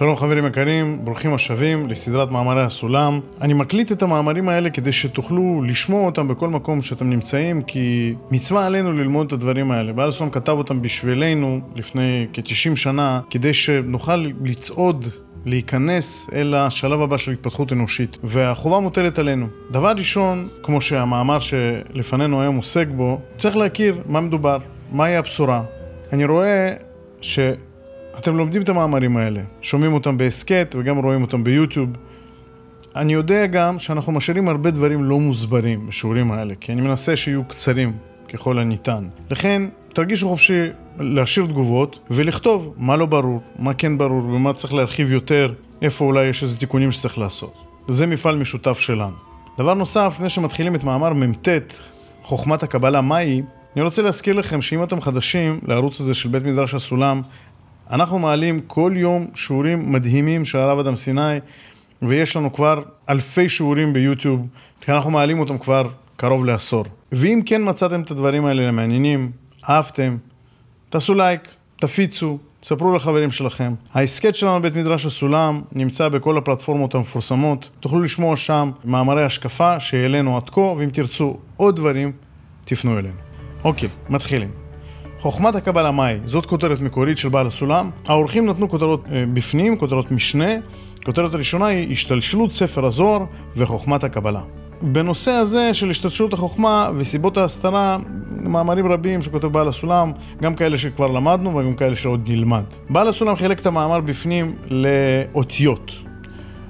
שלום חברים יקרים, ברוכים השבים לסדרת מאמרי הסולם. אני מקליט את המאמרים האלה כדי שתוכלו לשמוע אותם בכל מקום שאתם נמצאים, כי מצווה עלינו ללמוד את הדברים האלה. בעל הסולם כתב אותם בשבילנו לפני כ-90 שנה, כדי שנוכל לצעוד להיכנס אל השלב הבא של התפתחות אנושית, והחובה מוטלת עלינו. דבר ראשון, כמו שהמאמר שלפנינו היום עוסק בו, צריך להכיר מה מדובר, מהי הבשורה. אני רואה ש... אתם לומדים את המאמרים האלה, שומעים אותם בהסכת וגם רואים אותם ביוטיוב. אני יודע גם שאנחנו משאירים הרבה דברים לא מוסברים בשיעורים האלה, כי אני מנסה שיהיו קצרים ככל הניתן. לכן, תרגישו חופשי להשאיר תגובות ולכתוב מה לא ברור, מה כן ברור ומה צריך להרחיב יותר, איפה אולי יש איזה תיקונים שצריך לעשות. זה מפעל משותף שלנו. דבר נוסף, לפני שמתחילים את מאמר מ"ט, חוכמת הקבלה מהי, אני רוצה להזכיר לכם שאם אתם חדשים לערוץ הזה של בית מדרש הסולם, אנחנו מעלים כל יום שיעורים מדהימים של הרב אדם סיני, ויש לנו כבר אלפי שיעורים ביוטיוב, כי אנחנו מעלים אותם כבר קרוב לעשור. ואם כן מצאתם את הדברים האלה למעניינים, אהבתם, תעשו לייק, תפיצו, תספרו לחברים שלכם. ההסכת שלנו בבית מדרש הסולם נמצא בכל הפלטפורמות המפורסמות, תוכלו לשמוע שם מאמרי השקפה שהעלינו עד כה, ואם תרצו עוד דברים, תפנו אלינו. אוקיי, מתחילים. חוכמת הקבלה מהי? זאת כותרת מקורית של בעל הסולם. האורחים נתנו כותרות אה, בפנים, כותרות משנה. הכותרת הראשונה היא השתלשלות ספר הזוהר וחוכמת הקבלה. בנושא הזה של השתלשלות החוכמה וסיבות ההסתרה, מאמרים רבים שכותב בעל הסולם, גם כאלה שכבר למדנו וגם כאלה שעוד נלמד. בעל הסולם חילק את המאמר בפנים לאותיות.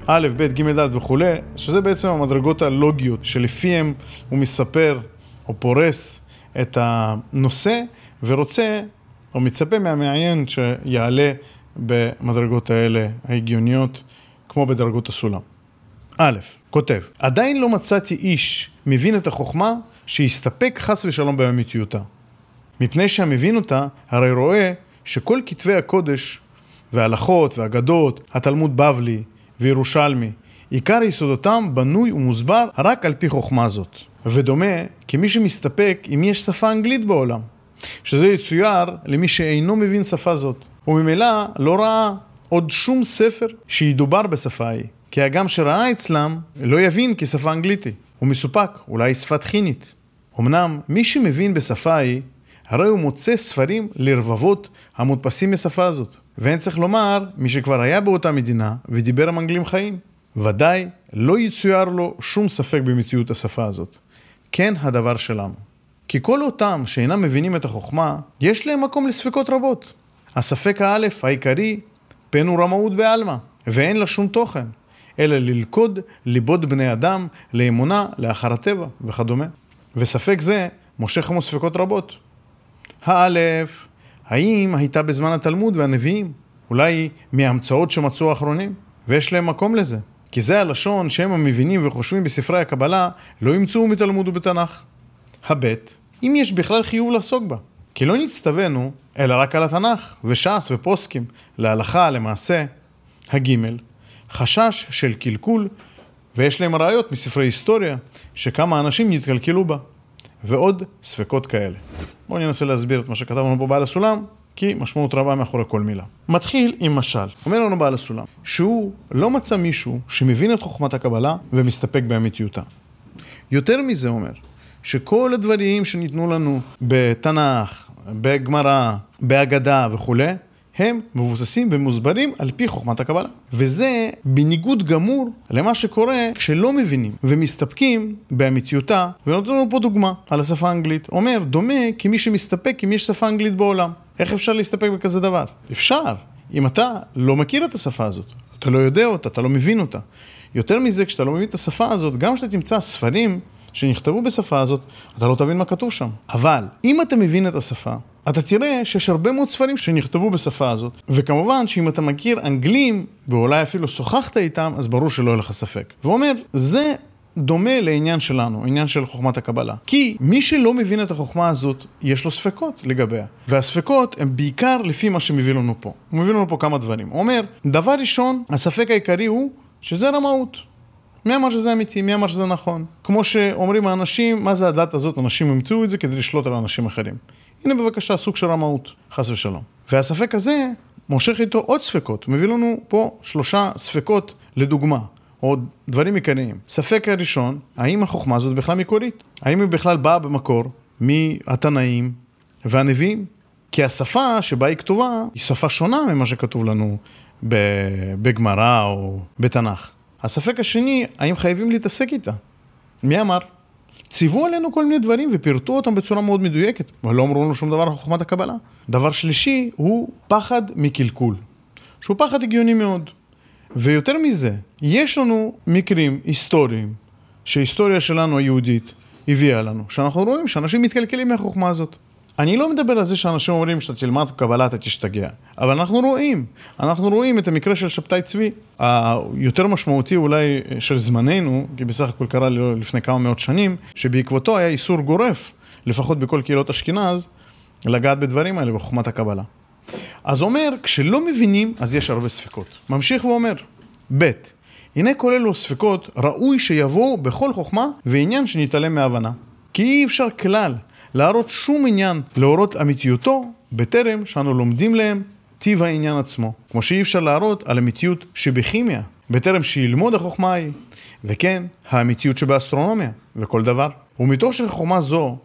א', ב', ג', ד' וכולי, שזה בעצם המדרגות הלוגיות שלפיהם הוא מספר או פורס את הנושא ורוצה או מצפה מהמעיין שיעלה במדרגות האלה ההגיוניות, כמו בדרגות הסולם. א', כותב, עדיין לא מצאתי איש מבין את החוכמה שיסתפק חס ושלום באמיתיותה. מפני שהמבין אותה, הרי רואה שכל כתבי הקודש וההלכות והאגדות, התלמוד בבלי וירושלמי, עיקר יסודותם בנוי ומוסבר רק על פי חוכמה זאת. ודומה כי מי שמסתפק אם יש שפה אנגלית בעולם. שזה יצויר למי שאינו מבין שפה זאת. וממילא לא ראה עוד שום ספר שידובר בשפה ההיא. כי הגם שראה אצלם לא יבין כשפה אנגלית היא. הוא מסופק, אולי שפת חינית. אמנם מי שמבין בשפה ההיא, הרי הוא מוצא ספרים לרבבות המודפסים בשפה הזאת. ואין צריך לומר, מי שכבר היה באותה מדינה ודיבר עם אנגלים חיים. ודאי לא יצויר לו שום ספק במציאות השפה הזאת. כן הדבר שלנו. כי כל אותם שאינם מבינים את החוכמה, יש להם מקום לספקות רבות. הספק האלף, העיקרי, פן הוא רמאות בעלמא, ואין לה שום תוכן, אלא ללכוד ליבות בני אדם לאמונה לאחר הטבע וכדומה. וספק זה מושך עמו ספקות רבות. האלף, האם הייתה בזמן התלמוד והנביאים? אולי מההמצאות שמצאו האחרונים? ויש להם מקום לזה. כי זה הלשון שהם המבינים וחושבים בספרי הקבלה לא ימצאו מתלמוד ובתנ"ך. הבט, אם יש בכלל חיוב לעסוק בה. כי לא נצטווינו, אלא רק על התנ"ך, וש"ס ופוסקים, להלכה, למעשה. הגימל, חשש של קלקול, ויש להם ראיות מספרי היסטוריה, שכמה אנשים נתקלקלו בה. ועוד ספקות כאלה. בואו ננסה להסביר את מה שכתב לנו פה בעל הסולם, כי משמעות רבה מאחורי כל מילה. מתחיל עם משל. אומר לנו בעל הסולם, שהוא לא מצא מישהו שמבין את חוכמת הקבלה ומסתפק באמיתיותה. יותר מזה אומר, שכל הדברים שניתנו לנו בתנ"ך, בגמרא, בהגדה וכולי, הם מבוססים ומוסברים על פי חוכמת הקבלה. וזה בניגוד גמור למה שקורה כשלא מבינים ומסתפקים באמיתיותה, ונותן לנו פה דוגמה על השפה האנגלית. אומר, דומה כמי שמסתפק אם יש שפה אנגלית בעולם. איך אפשר להסתפק בכזה דבר? אפשר, אם אתה לא מכיר את השפה הזאת, אתה לא יודע אותה, אתה לא מבין אותה. יותר מזה, כשאתה לא מבין את השפה הזאת, גם כשאתה תמצא ספרים שנכתבו בשפה הזאת, אתה לא תבין מה כתוב שם. אבל, אם אתה מבין את השפה, אתה תראה שיש הרבה מאוד ספרים שנכתבו בשפה הזאת, וכמובן שאם אתה מכיר אנגלים, ואולי אפילו שוחחת איתם, אז ברור שלא יהיה לך ספק. והוא אומר, זה דומה לעניין שלנו, עניין של חוכמת הקבלה. כי מי שלא מבין את החוכמה הזאת, יש לו ספקות לגביה. והספקות הם בעיקר לפי מה שמביא לנו פה. הוא מביא לנו פה כמה דברים. הוא אומר, דבר ראשון, הספק העיקרי הוא שזה רמאות. מי אמר שזה אמיתי? מי אמר שזה נכון? כמו שאומרים האנשים, מה זה הדת הזאת? אנשים ימצאו את זה כדי לשלוט על אנשים אחרים. הנה בבקשה, סוג של רמאות, חס ושלום. והספק הזה מושך איתו עוד ספקות, מביא לנו פה שלושה ספקות לדוגמה, או דברים עיקריים. ספק הראשון, האם החוכמה הזאת בכלל מקורית? האם היא בכלל באה במקור מהתנאים והנביאים? כי השפה שבה היא כתובה היא שפה שונה ממה שכתוב לנו בגמרא או בתנ"ך. הספק השני, האם חייבים להתעסק איתה? מי אמר? ציוו עלינו כל מיני דברים ופירטו אותם בצורה מאוד מדויקת, אבל לא אמרו לנו שום דבר על חוכמת הקבלה. דבר שלישי הוא פחד מקלקול, שהוא פחד הגיוני מאוד. ויותר מזה, יש לנו מקרים היסטוריים שההיסטוריה שלנו היהודית הביאה לנו, שאנחנו רואים שאנשים מתקלקלים מהחוכמה הזאת. אני לא מדבר על זה שאנשים אומרים שאתה תלמד קבלה אתה תשתגע, אבל אנחנו רואים, אנחנו רואים את המקרה של שבתאי צבי, היותר משמעותי אולי של זמננו, כי בסך הכל קרה לפני כמה מאות שנים, שבעקבותו היה איסור גורף, לפחות בכל קהילות אשכנז, לגעת בדברים האלה בחוכמת הקבלה. אז אומר, כשלא מבינים, אז יש הרבה ספקות. ממשיך ואומר, ב', הנה כל אלו ספקות, ראוי שיבואו בכל חוכמה ועניין שנתעלם מהבנה. כי אי אפשר כלל להראות שום עניין להורות אמיתיותו, בטרם שאנו לומדים להם טיב העניין עצמו. כמו שאי אפשר להראות על אמיתיות שבכימיה, בטרם שילמוד החוכמה ההיא, וכן, האמיתיות שבאסטרונומיה, וכל דבר. ומתוך שחוכמה זו,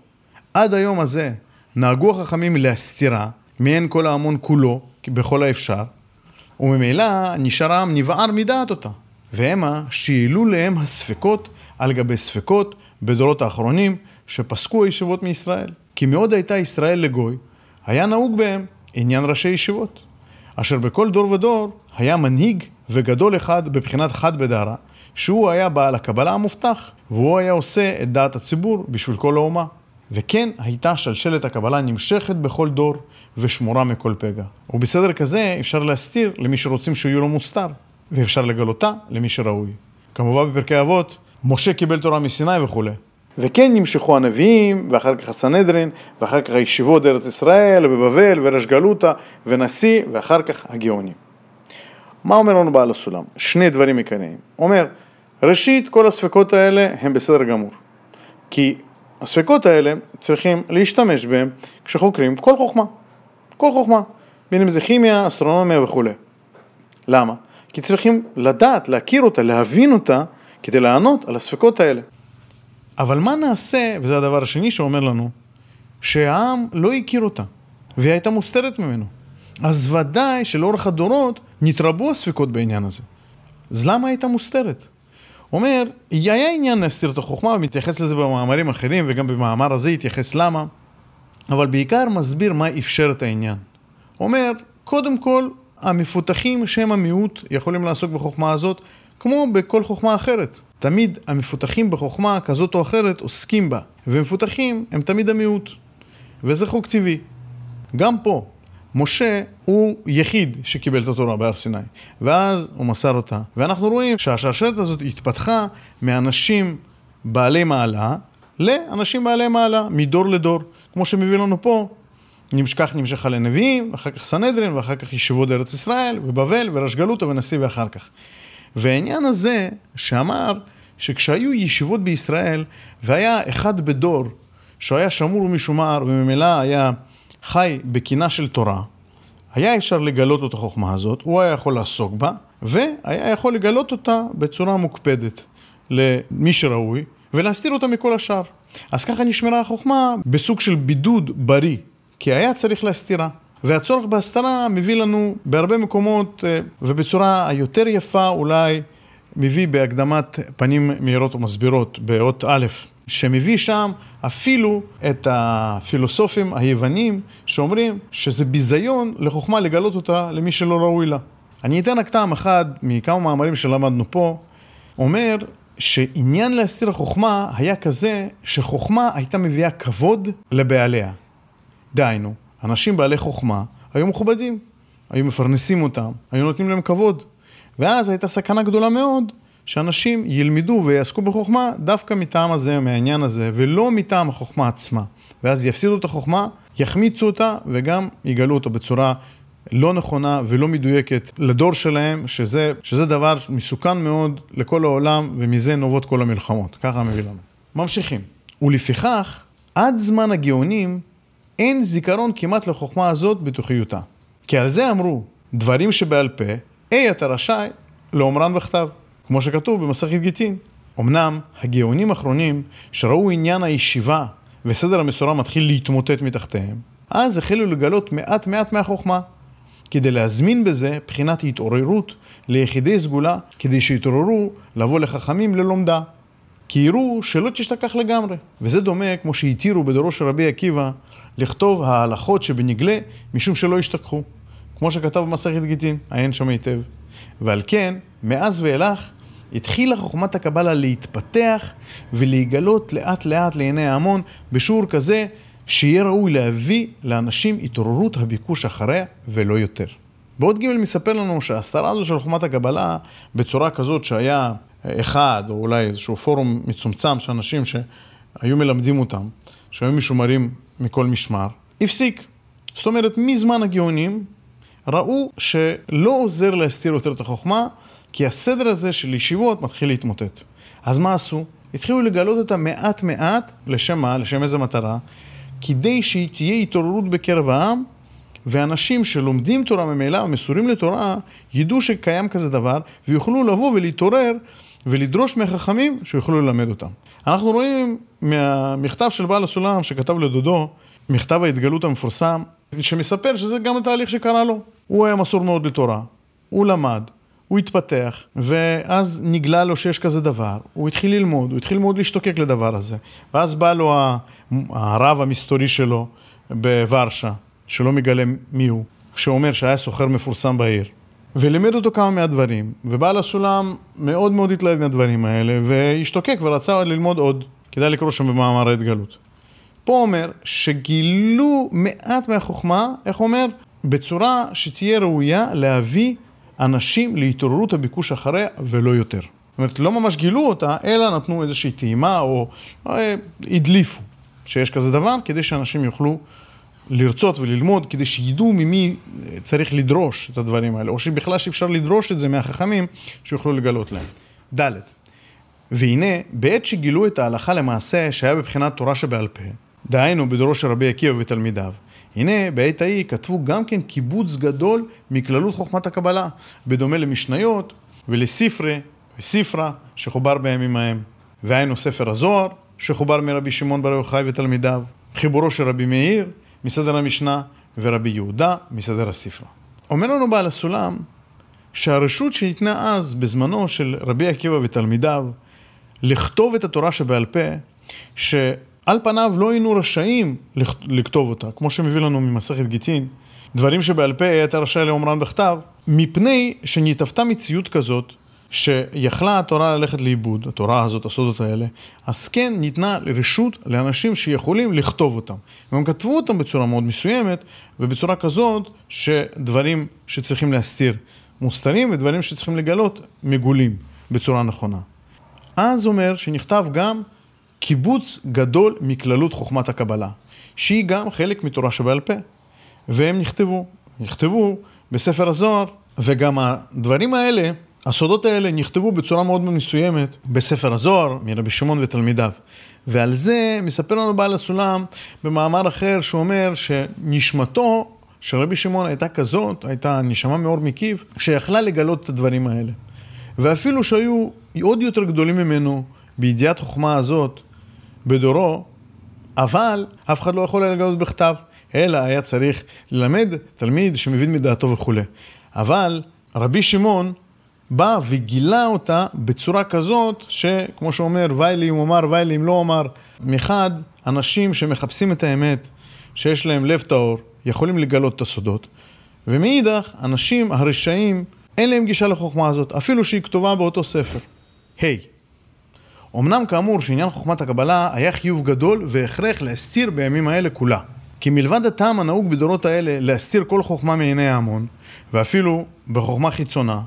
עד היום הזה, נהגו החכמים להסתירה, מעין כל ההמון כולו, בכל האפשר, וממילא נשאר העם נבער מדעת אותה. והמה שהעלו להם הספקות על גבי ספקות בדורות האחרונים, שפסקו הישיבות מישראל. כי מאוד הייתה ישראל לגוי, היה נהוג בהם עניין ראשי ישיבות. אשר בכל דור ודור היה מנהיג וגדול אחד בבחינת חד בדהרה, שהוא היה בעל הקבלה המובטח, והוא היה עושה את דעת הציבור בשביל כל האומה. וכן הייתה שלשלת הקבלה נמשכת בכל דור ושמורה מכל פגע. ובסדר כזה אפשר להסתיר למי שרוצים שיהיו לו מוסתר, ואפשר לגלותה למי שראוי. כמובן בפרקי אבות, משה קיבל תורה מסיני וכולי. וכן נמשכו הנביאים, ואחר כך הסנהדרין, ואחר כך הישיבות ארץ ישראל, ובבבל, וראש גלותא, ונשיא, ואחר כך הגאונים. מה אומר לנו בעל הסולם? שני דברים עיקריים. אומר, ראשית, כל הספקות האלה הם בסדר גמור. כי הספקות האלה צריכים להשתמש בהם כשחוקרים כל חוכמה. כל חוכמה. בין אם זה כימיה, אסטרונומיה וכולי. למה? כי צריכים לדעת, להכיר אותה, להבין אותה, כדי לענות על הספקות האלה. אבל מה נעשה, וזה הדבר השני שאומר לנו, שהעם לא הכיר אותה, והיא הייתה מוסתרת ממנו. אז ודאי שלאורך הדורות נתרבו הספקות בעניין הזה. אז למה הייתה מוסתרת? אומר, היה עניין להסתיר את החוכמה, ומתייחס לזה במאמרים אחרים, וגם במאמר הזה התייחס למה, אבל בעיקר מסביר מה אפשר את העניין. אומר, קודם כל, המפותחים שהם המיעוט יכולים לעסוק בחוכמה הזאת, כמו בכל חוכמה אחרת. תמיד המפותחים בחוכמה כזאת או אחרת עוסקים בה, ומפותחים הם תמיד המיעוט. וזה חוק טבעי. גם פה, משה הוא יחיד שקיבל את התורה בהר סיני, ואז הוא מסר אותה. ואנחנו רואים שהשרשרת הזאת התפתחה מאנשים בעלי מעלה לאנשים בעלי מעלה, מדור לדור. כמו שמביא לנו פה, נמשכך נמשכה לנביאים, ואחר כך סנהדרין, ואחר כך ישיבות ארץ ישראל, ובבל, וראש גלותו, ונשיא ואחר כך. והעניין הזה שאמר שכשהיו ישיבות בישראל והיה אחד בדור שהיה שמור ומשומר וממילא היה חי בקינה של תורה, היה אפשר לגלות את החוכמה הזאת, הוא היה יכול לעסוק בה, והיה יכול לגלות אותה בצורה מוקפדת למי שראוי, ולהסתיר אותה מכל השאר. אז ככה נשמרה החוכמה בסוג של בידוד בריא, כי היה צריך להסתירה. והצורך בהסתרה מביא לנו בהרבה מקומות, אה, ובצורה היותר יפה אולי, מביא בהקדמת פנים מהירות ומסבירות באות א', שמביא שם אפילו את הפילוסופים היוונים שאומרים שזה ביזיון לחוכמה לגלות אותה למי שלא ראוי לה. אני אתן רק טעם אחד מכמה מאמרים שלמדנו פה, אומר שעניין להסתיר החוכמה היה כזה שחוכמה הייתה מביאה כבוד לבעליה. דהיינו, אנשים בעלי חוכמה היו מכובדים, היו מפרנסים אותם, היו נותנים להם כבוד. ואז הייתה סכנה גדולה מאוד שאנשים ילמדו ויעסקו בחוכמה דווקא מטעם הזה, מהעניין הזה, ולא מטעם החוכמה עצמה. ואז יפסידו את החוכמה, יחמיצו אותה וגם יגלו אותה בצורה לא נכונה ולא מדויקת לדור שלהם, שזה, שזה דבר מסוכן מאוד לכל העולם, ומזה נובעות כל המלחמות. ככה מביא לנו. ממשיכים. ולפיכך, עד זמן הגאונים אין זיכרון כמעט לחוכמה הזאת בתוכיותה. כי על זה אמרו, דברים שבעל פה, אי אתה רשאי לאומרן בכתב, כמו שכתוב במסכת גיטין. אמנם הגאונים האחרונים שראו עניין הישיבה וסדר המסורה מתחיל להתמוטט מתחתיהם, אז החלו לגלות מעט מעט מהחוכמה, כדי להזמין בזה בחינת התעוררות ליחידי סגולה, כדי שיתעוררו לבוא לחכמים ללומדה. כי יראו שלא תשתכח לגמרי. וזה דומה כמו שהתירו בדורו של רבי עקיבא לכתוב ההלכות שבנגלה משום שלא ישתכחו. כמו שכתב במסכת גיטין, עיין שם היטב. ועל כן, מאז ואילך, התחילה חוכמת הקבלה להתפתח ולהיגלות לאט לאט לעיני ההמון בשיעור כזה שיהיה ראוי להביא לאנשים התעוררות הביקוש אחריה ולא יותר. בעוד ג' מספר לנו שההסתרה הזו של חוכמת הקבלה בצורה כזאת שהיה אחד או אולי איזשהו פורום מצומצם של אנשים שהיו מלמדים אותם, שהיו משומרים מכל משמר, הפסיק. זאת אומרת, מזמן הגאונים ראו שלא עוזר להסתיר יותר את החוכמה, כי הסדר הזה של ישיבות מתחיל להתמוטט. אז מה עשו? התחילו לגלות אותה מעט מעט, לשם מה? לשם איזה מטרה? כדי שתהיה התעוררות בקרב העם, ואנשים שלומדים תורה ממילא ומסורים לתורה, ידעו שקיים כזה דבר, ויוכלו לבוא ולהתעורר ולדרוש מהחכמים שיוכלו ללמד אותם. אנחנו רואים מהמכתב של בעל הסולם שכתב לדודו, מכתב ההתגלות המפורסם, שמספר שזה גם התהליך שקרה לו. הוא היה מסור מאוד לתורה, הוא למד, הוא התפתח, ואז נגלה לו שיש כזה דבר, הוא התחיל ללמוד, הוא התחיל מאוד להשתוקק לדבר הזה, ואז בא לו הרב המסתורי שלו בוורשה, שלא מגלה מי הוא, שאומר שהיה סוחר מפורסם בעיר, ולימד אותו כמה מהדברים, ובעל הסולם מאוד מאוד התלהב מהדברים האלה, והשתוקק ורצה ללמוד עוד, כדאי לקרוא שם במאמר ההתגלות. פה אומר שגילו מעט מהחוכמה, איך אומר? בצורה שתהיה ראויה להביא אנשים להתעוררות הביקוש אחריה ולא יותר. זאת אומרת, לא ממש גילו אותה, אלא נתנו איזושהי טעימה או אה, הדליפו שיש כזה דבר, כדי שאנשים יוכלו לרצות וללמוד, כדי שידעו ממי צריך לדרוש את הדברים האלה, או שבכלל שאפשר לדרוש את זה מהחכמים, שיוכלו לגלות להם. ד' והנה, בעת שגילו את ההלכה למעשה שהיה בבחינת תורה שבעל פה, דהיינו בדורו של רבי עקיבא ותלמידיו, הנה, בעת ההיא כתבו גם כן קיבוץ גדול מכללות חוכמת הקבלה, בדומה למשניות ולספרי וספרה שחובר בימים ההם. והיינו ספר הזוהר, שחובר מרבי שמעון בר יוחאי ותלמידיו, חיבורו של רבי מאיר, מסדר המשנה, ורבי יהודה, מסדר הספרה. אומר לנו בעל הסולם, שהרשות שניתנה אז, בזמנו של רבי עקיבא ותלמידיו, לכתוב את התורה שבעל פה, ש... על פניו לא היינו רשאים לכתוב אותה, כמו שמביא לנו ממסכת גיטין, דברים שבעל פה הייתה רשאי לאומרן בכתב, מפני שנתהוותה מציאות כזאת, שיכלה התורה ללכת לאיבוד, התורה הזאת, הסודות האלה, אז כן ניתנה רשות לאנשים שיכולים לכתוב אותם. והם כתבו אותם בצורה מאוד מסוימת, ובצורה כזאת שדברים שצריכים להסתיר מוסתרים, ודברים שצריכים לגלות מגולים בצורה נכונה. אז אומר שנכתב גם קיבוץ גדול מכללות חוכמת הקבלה, שהיא גם חלק מתורה שבעל פה. והם נכתבו, נכתבו בספר הזוהר, וגם הדברים האלה, הסודות האלה נכתבו בצורה מאוד מסוימת בספר הזוהר, מרבי שמעון ותלמידיו. ועל זה מספר לנו בעל הסולם במאמר אחר שאומר שנשמתו של רבי שמעון הייתה כזאת, הייתה נשמה מאור מקיף, שיכלה לגלות את הדברים האלה. ואפילו שהיו עוד יותר גדולים ממנו בידיעת החוכמה הזאת, בדורו, אבל אף אחד לא יכול היה לגלות בכתב, אלא היה צריך ללמד תלמיד שמבין מדעתו וכולי. אבל רבי שמעון בא וגילה אותה בצורה כזאת, שכמו שאומר, ויילי אם אומר, ויילי אם לא אומר, מחד, אנשים שמחפשים את האמת, שיש להם לב טהור, יכולים לגלות את הסודות, ומאידך, אנשים הרשעים, אין להם גישה לחוכמה הזאת, אפילו שהיא כתובה באותו ספר. היי. Hey. אמנם כאמור שעניין חוכמת הקבלה היה חיוב גדול והכרח להסתיר בימים האלה כולה. כי מלבד הטעם הנהוג בדורות האלה להסתיר כל חוכמה מעיני ההמון, ואפילו בחוכמה חיצונה,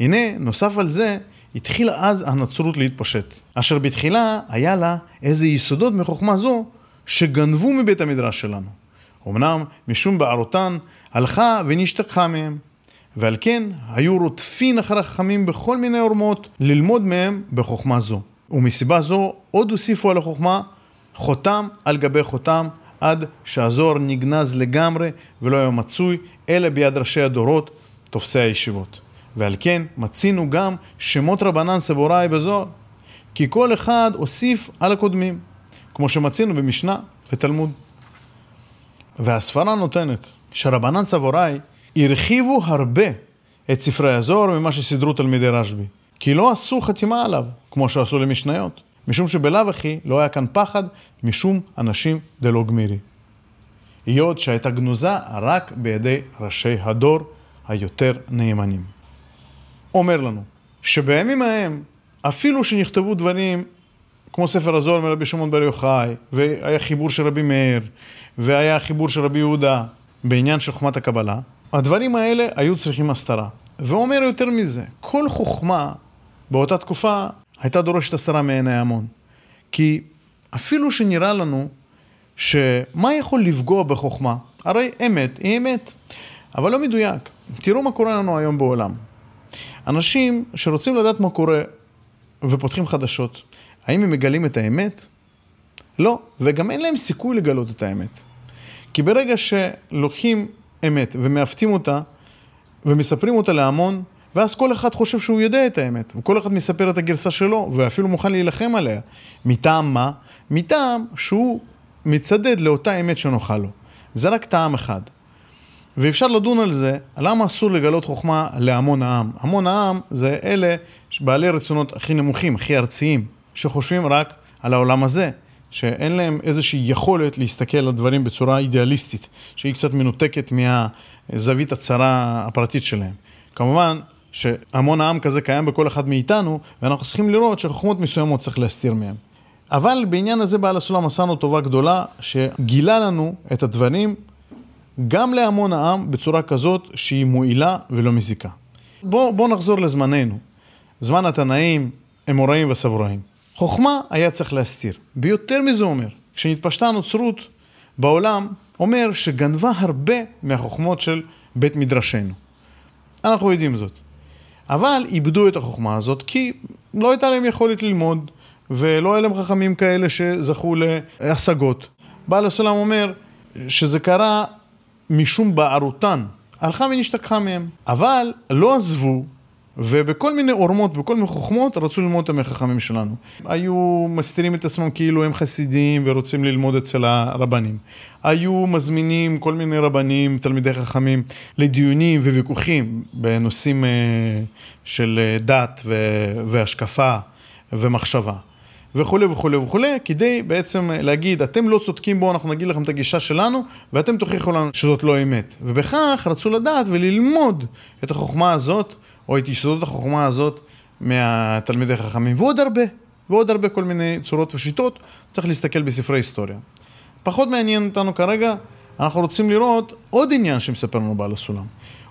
הנה, נוסף על זה, התחילה אז הנצרות להתפשט, אשר בתחילה היה לה איזה יסודות מחוכמה זו שגנבו מבית המדרש שלנו. אמנם משום בערותן הלכה ונשתכחה מהם, ועל כן היו רודפין אחר החכמים בכל מיני עורמות ללמוד מהם בחוכמה זו. ומסיבה זו עוד הוסיפו על החוכמה חותם על גבי חותם עד שהזוהר נגנז לגמרי ולא היה מצוי אלא ביד ראשי הדורות תופסי הישיבות. ועל כן מצינו גם שמות רבנן סבוראי בזוהר, כי כל אחד הוסיף על הקודמים, כמו שמצינו במשנה ותלמוד. והספרה נותנת שרבנן סבוראי הרחיבו הרבה את ספרי הזוהר ממה שסידרו תלמידי רשב"י, כי לא עשו חתימה עליו, כמו שעשו למשניות, משום שבלאו הכי לא היה כאן פחד משום אנשים דלא גמירי. היות שהייתה גנוזה רק בידי ראשי הדור היותר נאמנים. אומר לנו שבימים ההם, אפילו שנכתבו דברים כמו ספר הזוהר מרבי שמעון בר יוחאי, והיה חיבור של רבי מאיר, והיה חיבור של רבי יהודה בעניין של חוכמת הקבלה, הדברים האלה היו צריכים הסתרה. ואומר יותר מזה, כל חוכמה באותה תקופה הייתה דורשת הסתרה מעיני ההמון. כי אפילו שנראה לנו שמה יכול לפגוע בחוכמה? הרי אמת היא אמת, אבל לא מדויק. תראו מה קורה לנו היום בעולם. אנשים שרוצים לדעת מה קורה ופותחים חדשות, האם הם מגלים את האמת? לא, וגם אין להם סיכוי לגלות את האמת. כי ברגע שלוקחים אמת ומעוותים אותה ומספרים אותה להמון, ואז כל אחד חושב שהוא יודע את האמת, וכל אחד מספר את הגרסה שלו, ואפילו מוכן להילחם עליה. מטעם מה? מטעם שהוא מצדד לאותה אמת שנוחה לו. זה רק טעם אחד. ואפשר לדון על זה, למה אסור לגלות חוכמה להמון העם. המון העם זה אלה בעלי רצונות הכי נמוכים, הכי ארציים, שחושבים רק על העולם הזה, שאין להם איזושהי יכולת להסתכל על הדברים בצורה אידיאליסטית, שהיא קצת מנותקת מהזווית הצרה הפרטית שלהם. כמובן שהמון העם כזה קיים בכל אחד מאיתנו, ואנחנו צריכים לראות שחוכמות מסוימות צריך להסתיר מהם. אבל בעניין הזה בעל הסולם עשה לנו טובה גדולה, שגילה לנו את הדברים גם להמון העם בצורה כזאת שהיא מועילה ולא מזיקה. בואו בוא נחזור לזמננו. זמן התנאים, אמוראים וסבוראים. חוכמה היה צריך להסתיר. ויותר מזה אומר, כשנתפשטה הנוצרות בעולם, אומר שגנבה הרבה מהחוכמות של בית מדרשנו. אנחנו יודעים זאת. אבל איבדו את החוכמה הזאת כי לא הייתה להם יכולת ללמוד, ולא היה להם חכמים כאלה שזכו להשגות. בעל הסולם אומר שזה קרה משום בערותן, הלכה ונשתכחה מהם. אבל לא עזבו, ובכל מיני עורמות, בכל מיני חוכמות, רצו ללמוד אותם מהחכמים שלנו. היו מסתירים את עצמם כאילו הם חסידים ורוצים ללמוד אצל הרבנים. היו מזמינים כל מיני רבנים, תלמידי חכמים, לדיונים וויכוחים בנושאים אה, של אה, דת והשקפה ומחשבה. וכולי וכולי וכולי, כדי בעצם להגיד, אתם לא צודקים בו, אנחנו נגיד לכם את הגישה שלנו, ואתם תוכיחו לנו שזאת לא אמת. ובכך רצו לדעת וללמוד את החוכמה הזאת, או את יסודות החוכמה הזאת מהתלמידי חכמים, ועוד הרבה, ועוד הרבה כל מיני צורות ושיטות, צריך להסתכל בספרי היסטוריה. פחות מעניין אותנו כרגע, אנחנו רוצים לראות עוד עניין שמספר לנו בעל הסולם.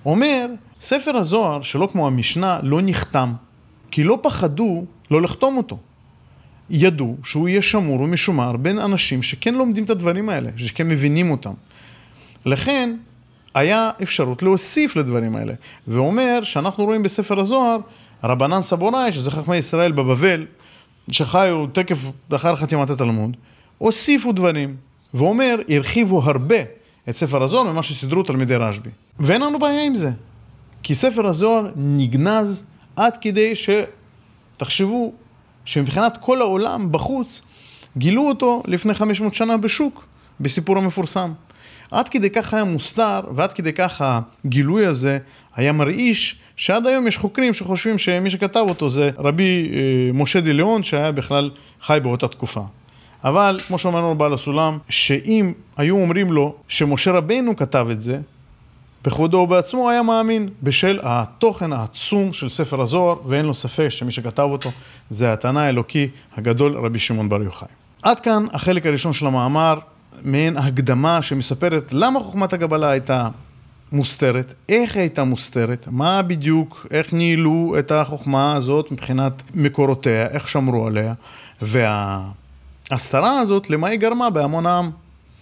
אומר, ספר הזוהר, שלא כמו המשנה, לא נחתם, כי לא פחדו לא לחתום אותו. ידעו שהוא יהיה שמור ומשומר בין אנשים שכן לומדים את הדברים האלה, שכן מבינים אותם. לכן, היה אפשרות להוסיף לדברים האלה. ואומר שאנחנו רואים בספר הזוהר, רבנן סבונאי, שזה חכמי ישראל בבבל, שחיו תקף לאחר חתימת התלמוד, הוסיפו דברים. ואומר, הרחיבו הרבה את ספר הזוהר ממה שסידרו תלמידי רשב"י. ואין לנו בעיה עם זה. כי ספר הזוהר נגנז עד כדי ש... תחשבו שמבחינת כל העולם בחוץ, גילו אותו לפני 500 שנה בשוק, בסיפור המפורסם. עד כדי כך היה מוסתר, ועד כדי כך הגילוי הזה היה מרעיש, שעד היום יש חוקרים שחושבים שמי שכתב אותו זה רבי אה, משה דיליאון, שהיה בכלל חי באותה תקופה. אבל, כמו שאומר לנו בעל הסולם, שאם היו אומרים לו שמשה רבינו כתב את זה, בכבודו ובעצמו היה מאמין בשל התוכן העצום של ספר הזוהר, ואין לו ספק שמי שכתב אותו זה התנא האלוקי הגדול רבי שמעון בר יוחאי. עד כאן החלק הראשון של המאמר, מעין הקדמה שמספרת למה חוכמת הקבלה הייתה מוסתרת, איך היא הייתה מוסתרת, מה בדיוק, איך ניהלו את החוכמה הזאת מבחינת מקורותיה, איך שמרו עליה, וההסתרה הזאת, למה היא גרמה בהמון העם,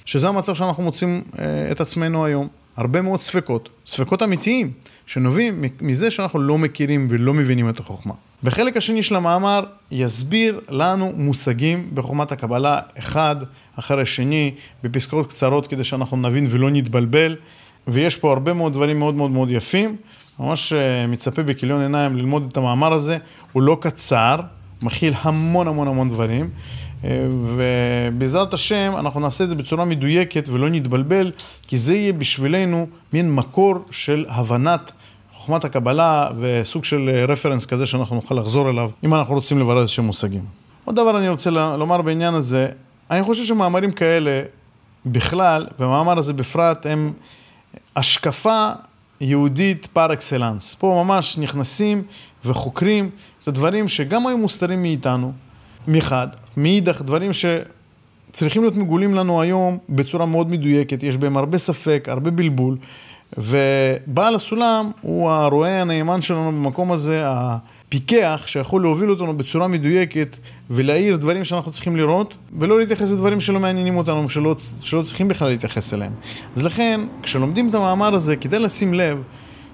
שזה המצב שאנחנו מוצאים אה, את עצמנו היום. הרבה מאוד ספקות, ספקות אמיתיים, שנובעים מזה שאנחנו לא מכירים ולא מבינים את החוכמה. בחלק השני של המאמר יסביר לנו מושגים בחוכמת הקבלה אחד אחרי השני, בפסקאות קצרות כדי שאנחנו נבין ולא נתבלבל, ויש פה הרבה מאוד דברים מאוד מאוד מאוד יפים, ממש אה, מצפה בכיליון עיניים ללמוד את המאמר הזה. הוא לא קצר, מכיל המון המון המון דברים. אה, ובעזרת השם אנחנו נעשה את זה בצורה מדויקת ולא נתבלבל, כי זה יהיה בשבילנו מין מקור של הבנת חוכמת הקבלה וסוג של רפרנס כזה שאנחנו נוכל לחזור אליו, אם אנחנו רוצים לברר איזשהם מושגים. עוד דבר אני רוצה לומר בעניין הזה, אני חושב שמאמרים כאלה בכלל, ומאמר הזה בפרט, הם השקפה יהודית פר אקסלנס. פה ממש נכנסים וחוקרים את הדברים שגם היו מוסתרים מאיתנו, מחד, מאידך, דברים שצריכים להיות מגולים לנו היום בצורה מאוד מדויקת, יש בהם הרבה ספק, הרבה בלבול, ובעל הסולם הוא הרועה הנאמן שלנו במקום הזה, הפיקח שיכול להוביל אותנו בצורה מדויקת ולהאיר דברים שאנחנו צריכים לראות, ולא להתייחס לדברים שלא מעניינים אותנו, שלא, שלא צריכים בכלל להתייחס אליהם. אז לכן, כשלומדים את המאמר הזה, כדאי לשים לב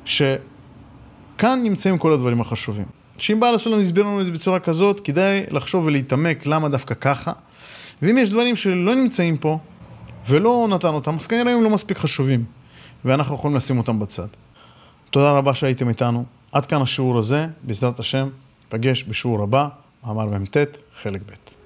שכאן נמצאים כל הדברים החשובים. שאם בעל הסולם הסביר לנו את זה בצורה כזאת, כדאי לחשוב ולהתעמק למה דווקא ככה. ואם יש דברים שלא נמצאים פה, ולא נתן אותם, אז כנראה הם לא מספיק חשובים. ואנחנו יכולים לשים אותם בצד. תודה רבה שהייתם איתנו. עד כאן השיעור הזה, בעזרת השם, נפגש בשיעור הבא, מאמר מ"ט, חלק ב'.